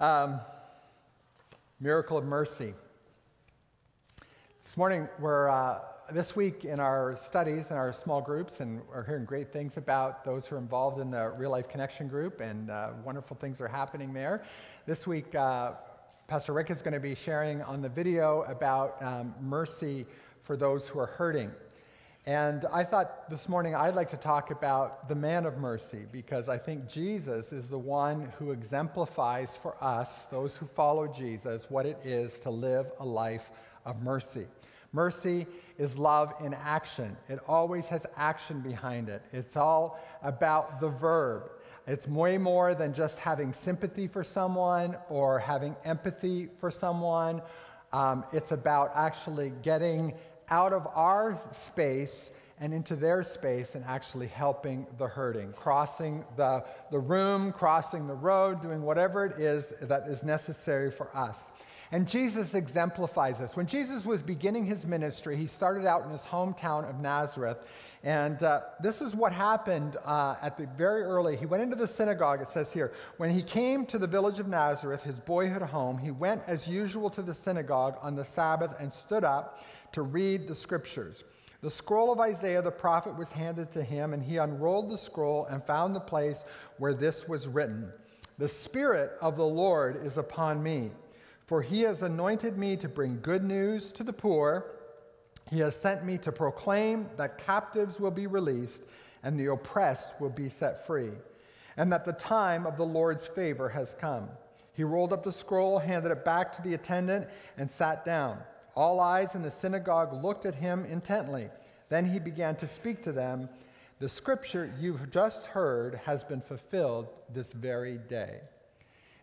Um, miracle of mercy. This morning, we're uh, this week in our studies in our small groups, and we're hearing great things about those who are involved in the Real Life Connection group, and uh, wonderful things are happening there. This week, uh, Pastor Rick is going to be sharing on the video about um, mercy for those who are hurting. And I thought this morning I'd like to talk about the man of mercy because I think Jesus is the one who exemplifies for us, those who follow Jesus, what it is to live a life of mercy. Mercy is love in action. It always has action behind it. It's all about the verb. It's way more than just having sympathy for someone or having empathy for someone. Um, it's about actually getting out of our space and into their space and actually helping the hurting, crossing the, the room, crossing the road, doing whatever it is that is necessary for us. And Jesus exemplifies this. When Jesus was beginning his ministry, he started out in his hometown of Nazareth. And uh, this is what happened uh, at the very early. He went into the synagogue, it says here. When he came to the village of Nazareth, his boyhood home, he went as usual to the synagogue on the Sabbath and stood up to read the scriptures. The scroll of Isaiah the prophet was handed to him, and he unrolled the scroll and found the place where this was written The Spirit of the Lord is upon me, for he has anointed me to bring good news to the poor. He has sent me to proclaim that captives will be released and the oppressed will be set free, and that the time of the Lord's favor has come. He rolled up the scroll, handed it back to the attendant, and sat down. All eyes in the synagogue looked at him intently. Then he began to speak to them. The scripture you've just heard has been fulfilled this very day.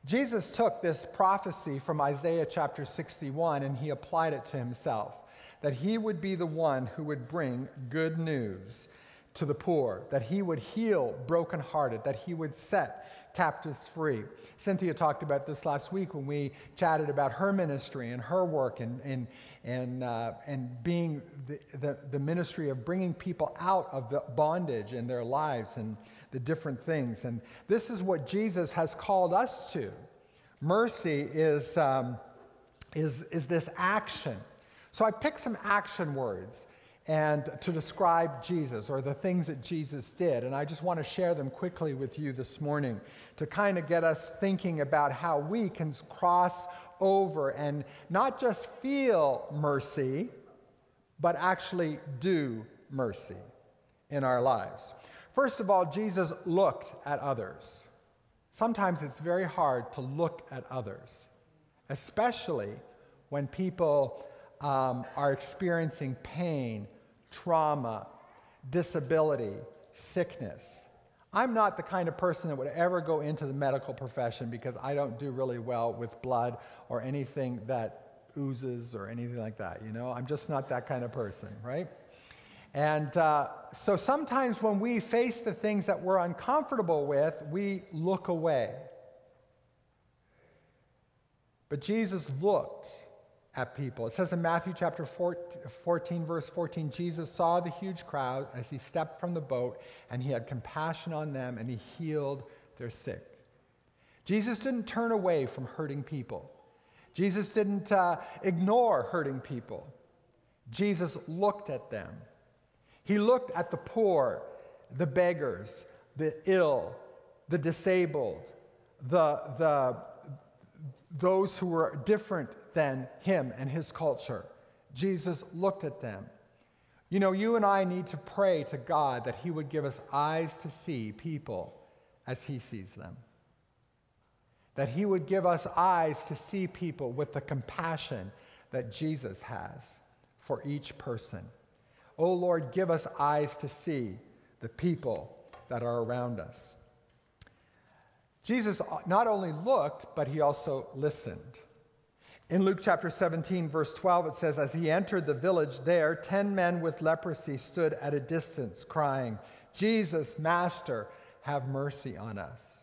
Jesus took this prophecy from Isaiah chapter 61 and he applied it to himself that he would be the one who would bring good news to the poor, that he would heal brokenhearted, that he would set captives free. Cynthia talked about this last week when we chatted about her ministry and her work and, and, and, uh, and being the, the, the ministry of bringing people out of the bondage in their lives and the different things. And this is what Jesus has called us to. Mercy is, um, is, is this action. So I picked some action words and to describe Jesus or the things that Jesus did. And I just want to share them quickly with you this morning to kind of get us thinking about how we can cross over and not just feel mercy, but actually do mercy in our lives. First of all, Jesus looked at others. Sometimes it's very hard to look at others, especially when people um, are experiencing pain trauma, disability, sickness. I'm not the kind of person that would ever go into the medical profession because I don't do really well with blood or anything that oozes or anything like that. You know, I'm just not that kind of person, right? And uh, so sometimes when we face the things that we're uncomfortable with, we look away. But Jesus looked at people. It says in Matthew chapter 14, verse 14, Jesus saw the huge crowd as he stepped from the boat, and he had compassion on them, and he healed their sick. Jesus didn't turn away from hurting people. Jesus didn't uh, ignore hurting people. Jesus looked at them. He looked at the poor, the beggars, the ill, the disabled, the, the, those who were different than him and his culture. Jesus looked at them. You know, you and I need to pray to God that He would give us eyes to see people as He sees them. That He would give us eyes to see people with the compassion that Jesus has for each person. Oh Lord, give us eyes to see the people that are around us. Jesus not only looked, but he also listened. In Luke chapter 17, verse 12, it says, As he entered the village there, ten men with leprosy stood at a distance, crying, Jesus, Master, have mercy on us.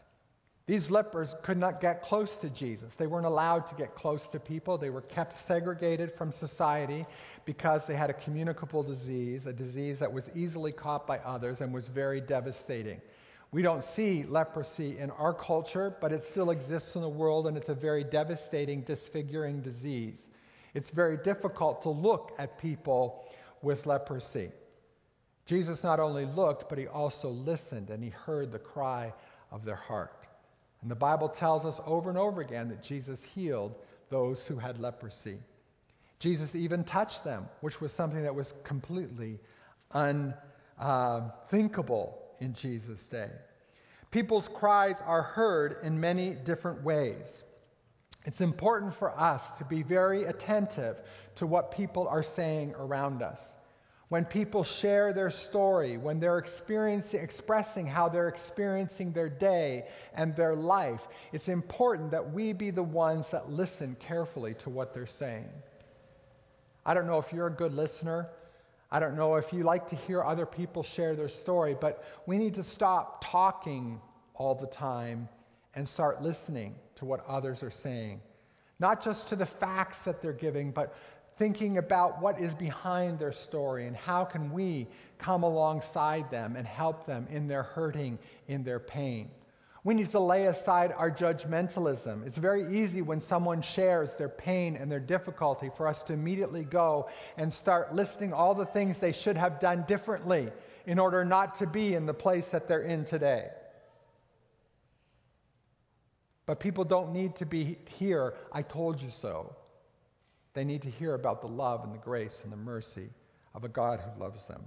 These lepers could not get close to Jesus. They weren't allowed to get close to people. They were kept segregated from society because they had a communicable disease, a disease that was easily caught by others and was very devastating. We don't see leprosy in our culture, but it still exists in the world, and it's a very devastating, disfiguring disease. It's very difficult to look at people with leprosy. Jesus not only looked, but he also listened and he heard the cry of their heart. And the Bible tells us over and over again that Jesus healed those who had leprosy. Jesus even touched them, which was something that was completely unthinkable in Jesus' day. People's cries are heard in many different ways. It's important for us to be very attentive to what people are saying around us. When people share their story, when they're experiencing, expressing how they're experiencing their day and their life, it's important that we be the ones that listen carefully to what they're saying. I don't know if you're a good listener. I don't know if you like to hear other people share their story, but we need to stop talking all the time and start listening to what others are saying. Not just to the facts that they're giving, but thinking about what is behind their story and how can we come alongside them and help them in their hurting, in their pain. We need to lay aside our judgmentalism. It's very easy when someone shares their pain and their difficulty for us to immediately go and start listing all the things they should have done differently in order not to be in the place that they're in today. But people don't need to be here, I told you so. They need to hear about the love and the grace and the mercy of a God who loves them.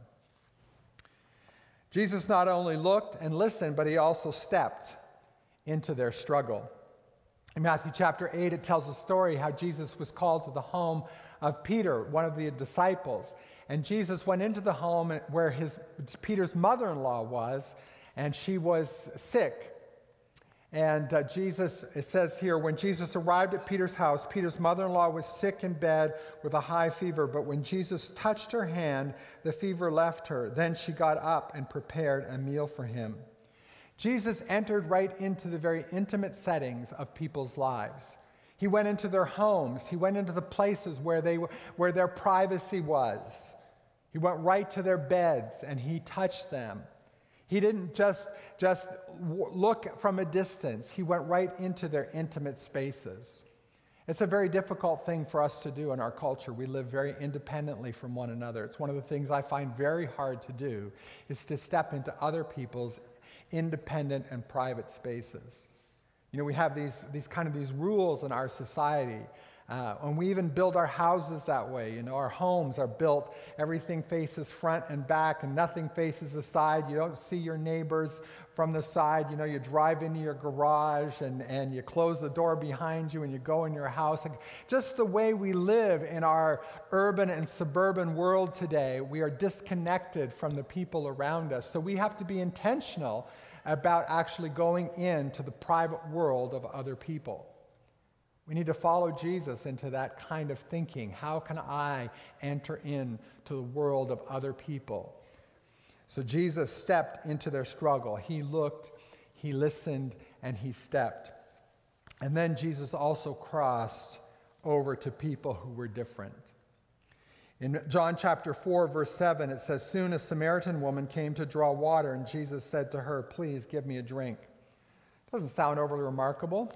Jesus not only looked and listened, but he also stepped into their struggle. In Matthew chapter 8, it tells a story how Jesus was called to the home of Peter, one of the disciples. And Jesus went into the home where his, Peter's mother in law was, and she was sick. And uh, Jesus, it says here, when Jesus arrived at Peter's house, Peter's mother in law was sick in bed with a high fever. But when Jesus touched her hand, the fever left her. Then she got up and prepared a meal for him. Jesus entered right into the very intimate settings of people's lives. He went into their homes, he went into the places where, they, where their privacy was. He went right to their beds and he touched them. He didn't just, just look from a distance, he went right into their intimate spaces. It's a very difficult thing for us to do in our culture. We live very independently from one another. It's one of the things I find very hard to do is to step into other people's independent and private spaces. You know, we have these, these kind of these rules in our society uh, and we even build our houses that way. You know, our homes are built, everything faces front and back, and nothing faces the side. You don't see your neighbors from the side. You know, you drive into your garage and, and you close the door behind you and you go in your house. Just the way we live in our urban and suburban world today, we are disconnected from the people around us. So we have to be intentional about actually going into the private world of other people. We need to follow Jesus into that kind of thinking. How can I enter into the world of other people? So Jesus stepped into their struggle. He looked, he listened, and he stepped. And then Jesus also crossed over to people who were different. In John chapter 4, verse 7, it says, Soon a Samaritan woman came to draw water, and Jesus said to her, Please give me a drink. Doesn't sound overly remarkable.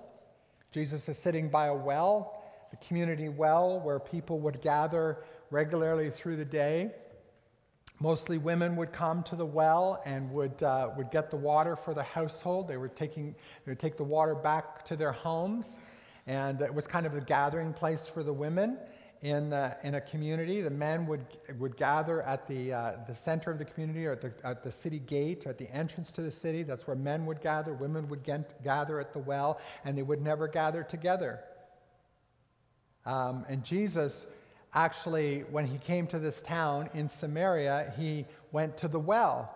Jesus is sitting by a well, the community well, where people would gather regularly through the day. Mostly women would come to the well and would, uh, would get the water for the household. They, were taking, they would take the water back to their homes. And it was kind of a gathering place for the women in, uh, in a community. The men would, would gather at the, uh, the center of the community or at the, at the city gate, or at the entrance to the city. That's where men would gather. Women would get, gather at the well, and they would never gather together. Um, and Jesus actually, when he came to this town in Samaria, he went to the well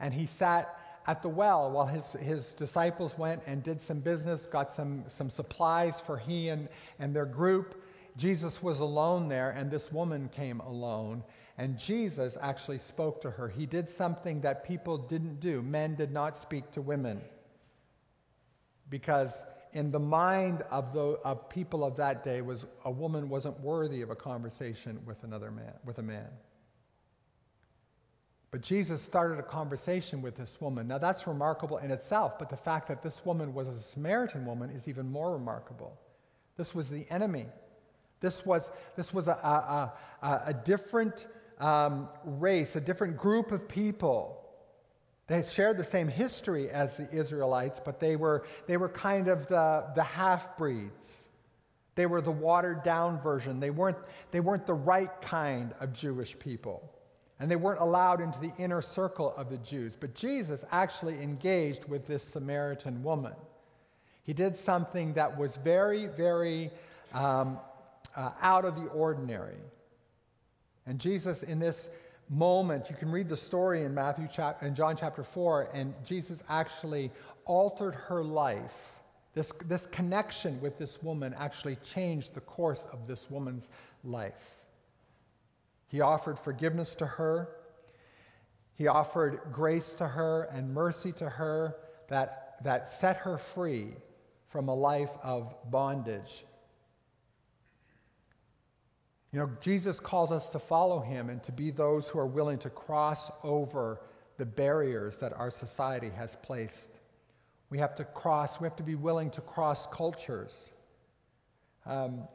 and he sat at the well while his, his disciples went and did some business, got some, some supplies for he and, and their group. Jesus was alone there, and this woman came alone. And Jesus actually spoke to her. He did something that people didn't do. Men did not speak to women. Because in the mind of, the, of people of that day was a woman wasn't worthy of a conversation with another man, with a man. But Jesus started a conversation with this woman. Now, that's remarkable in itself, but the fact that this woman was a Samaritan woman is even more remarkable. This was the enemy. This was, this was a, a, a, a different um, race, a different group of people. They shared the same history as the Israelites, but they were, they were kind of the, the half breeds. They were the watered down version. They weren't, they weren't the right kind of Jewish people. And they weren't allowed into the inner circle of the Jews. But Jesus actually engaged with this Samaritan woman. He did something that was very, very um, uh, out of the ordinary. And Jesus, in this moment, you can read the story in Matthew chap- in John chapter 4, and Jesus actually altered her life. This, this connection with this woman actually changed the course of this woman's life. He offered forgiveness to her. He offered grace to her and mercy to her that, that set her free from a life of bondage. You know, Jesus calls us to follow him and to be those who are willing to cross over the barriers that our society has placed. We have to cross, we have to be willing to cross cultures. Um,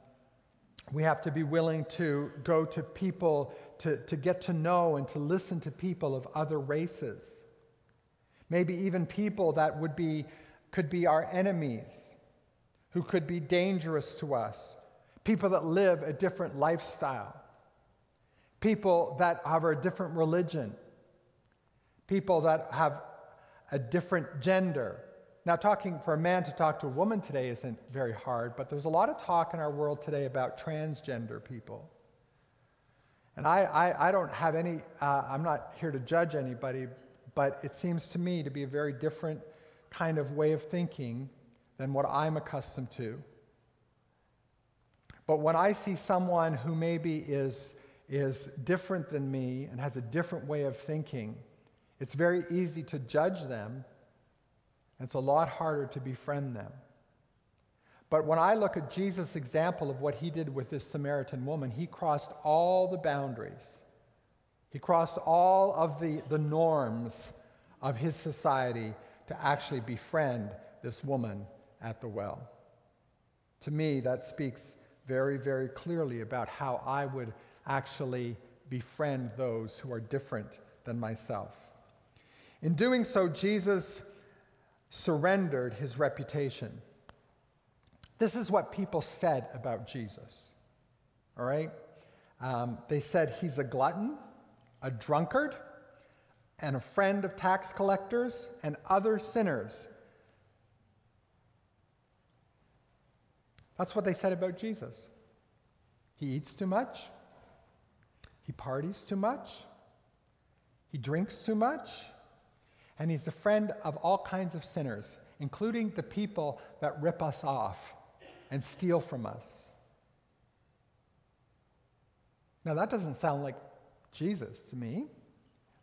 we have to be willing to go to people to, to get to know and to listen to people of other races. Maybe even people that would be, could be our enemies, who could be dangerous to us, people that live a different lifestyle, people that have a different religion, people that have a different gender, now, talking for a man to talk to a woman today isn't very hard, but there's a lot of talk in our world today about transgender people. And I, I, I don't have any, uh, I'm not here to judge anybody, but it seems to me to be a very different kind of way of thinking than what I'm accustomed to. But when I see someone who maybe is, is different than me and has a different way of thinking, it's very easy to judge them it's a lot harder to befriend them. But when I look at Jesus' example of what he did with this Samaritan woman, he crossed all the boundaries. He crossed all of the, the norms of his society to actually befriend this woman at the well. To me, that speaks very, very clearly about how I would actually befriend those who are different than myself. In doing so, Jesus surrendered his reputation. This is what people said about Jesus. All right? Um, they said he's a glutton, a drunkard, and a friend of tax collectors and other sinners. That's what they said about Jesus. He eats too much, he parties too much, he drinks too much, and he's a friend of all kinds of sinners, including the people that rip us off and steal from us. Now, that doesn't sound like Jesus to me.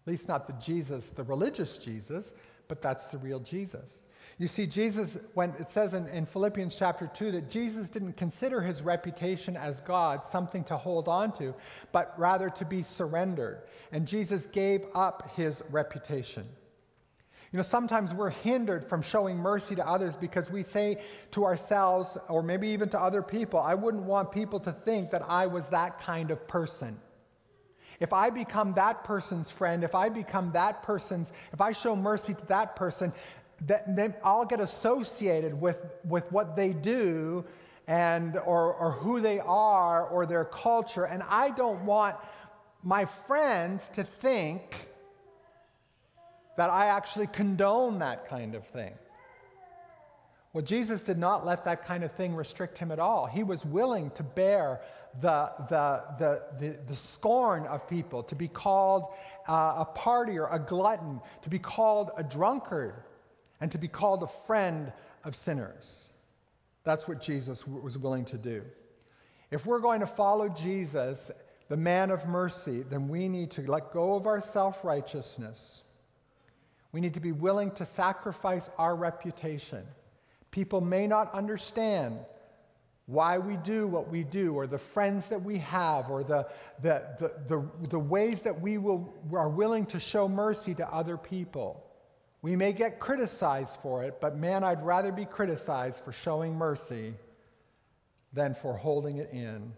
At least not the Jesus, the religious Jesus, but that's the real Jesus. You see, Jesus, when it says in, in, Philippians chapter 2 that Jesus didn't consider his reputation as God something to hold on to, but rather to be surrendered. And Jesus gave up his reputation. You know, sometimes we're hindered from showing mercy to others because we say to ourselves, or maybe even to other people, I wouldn't want people to think that I was that kind of person. If I become that person's friend, if I become that person's, if I show mercy to that person, that, then I'll get associated with, with what they do and or, or who they are or their culture. And I don't want my friends to think that I actually condone that kind of thing. Well, Jesus did not let that kind of thing restrict him at all. He was willing to bear the, the, the, the, the scorn of people, to be called uh, a partier, a glutton, to be called a drunkard, and to be called a friend of sinners. That's what Jesus was willing to do. If we're going to follow Jesus, the man of mercy, then we need to let go of our self righteousness we need to be willing to sacrifice our reputation. People may not understand why we do what we do, or the friends that we have, or the, the, the, the, the ways that we will, are willing to show mercy to other people. We may get criticized for it, but man, I'd rather be criticized for showing mercy than for holding it in.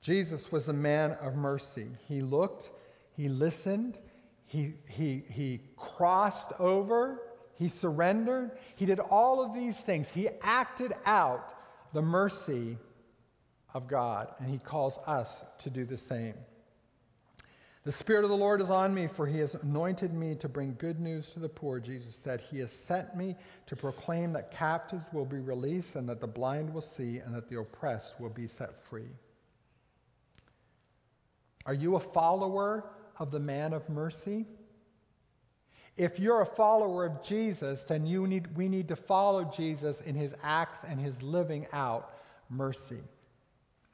Jesus was a man of mercy. He looked, he listened, he, he, he crossed over, he surrendered, he did all of these things. He acted out the mercy of God, and he calls us to do the same. The Spirit of the Lord is on me, for he has anointed me to bring good news to the poor, Jesus said. He has sent me to proclaim that captives will be released, and that the blind will see, and that the oppressed will be set free. Are you a follower of the man of mercy? If you're a follower of Jesus, then you need, we need to follow Jesus in his acts and his living out mercy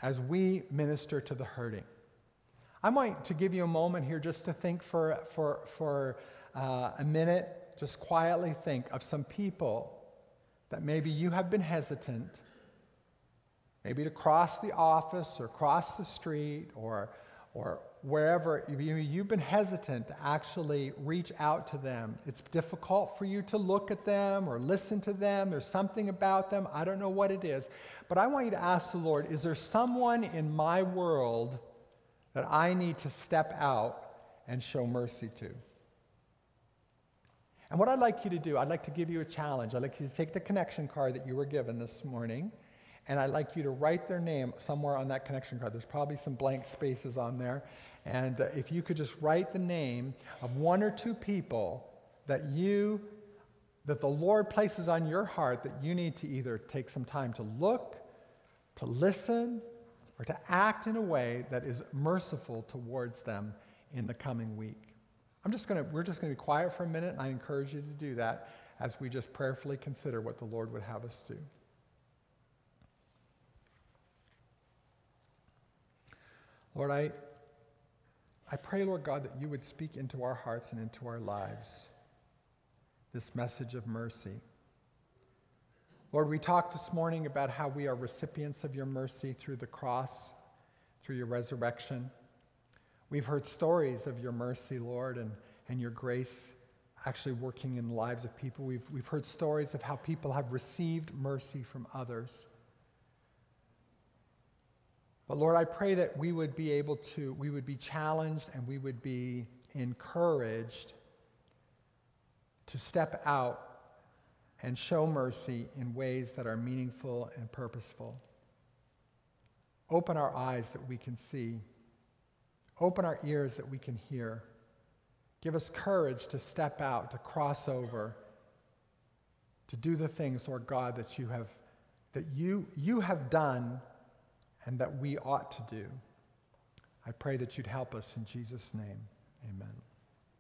as we minister to the hurting. I want to give you a moment here just to think for, for, for uh, a minute, just quietly think of some people that maybe you have been hesitant, maybe to cross the office or cross the street or or wherever you've been hesitant to actually reach out to them. It's difficult for you to look at them or listen to them. There's something about them. I don't know what it is. But I want you to ask the Lord is there someone in my world that I need to step out and show mercy to? And what I'd like you to do, I'd like to give you a challenge. I'd like you to take the connection card that you were given this morning and I'd like you to write their name somewhere on that connection card. There's probably some blank spaces on there. And uh, if you could just write the name of one or two people that you, that the Lord places on your heart that you need to either take some time to look, to listen, or to act in a way that is merciful towards them in the coming week. I'm just going to, we're just going to be quiet for a minute, and I encourage you to do that as we just prayerfully consider what the Lord would have us do. Lord, I, I pray, Lord God, that you would speak into our hearts and into our lives this message of mercy. Lord, we talked this morning about how we are recipients of your mercy through the cross, through your resurrection. We've heard stories of your mercy, Lord, and, and your grace actually working in the lives of people. We've, we've heard stories of how people have received mercy from others. But Lord, I pray that we would be able to, we would be challenged and we would be encouraged to step out and show mercy in ways that are meaningful and purposeful. Open our eyes that we can see. Open our ears that we can hear. Give us courage to step out, to cross over, to do the things, Lord God, that you have, that you, you have done and that we ought to do. I pray that you'd help us in Jesus' name. Amen.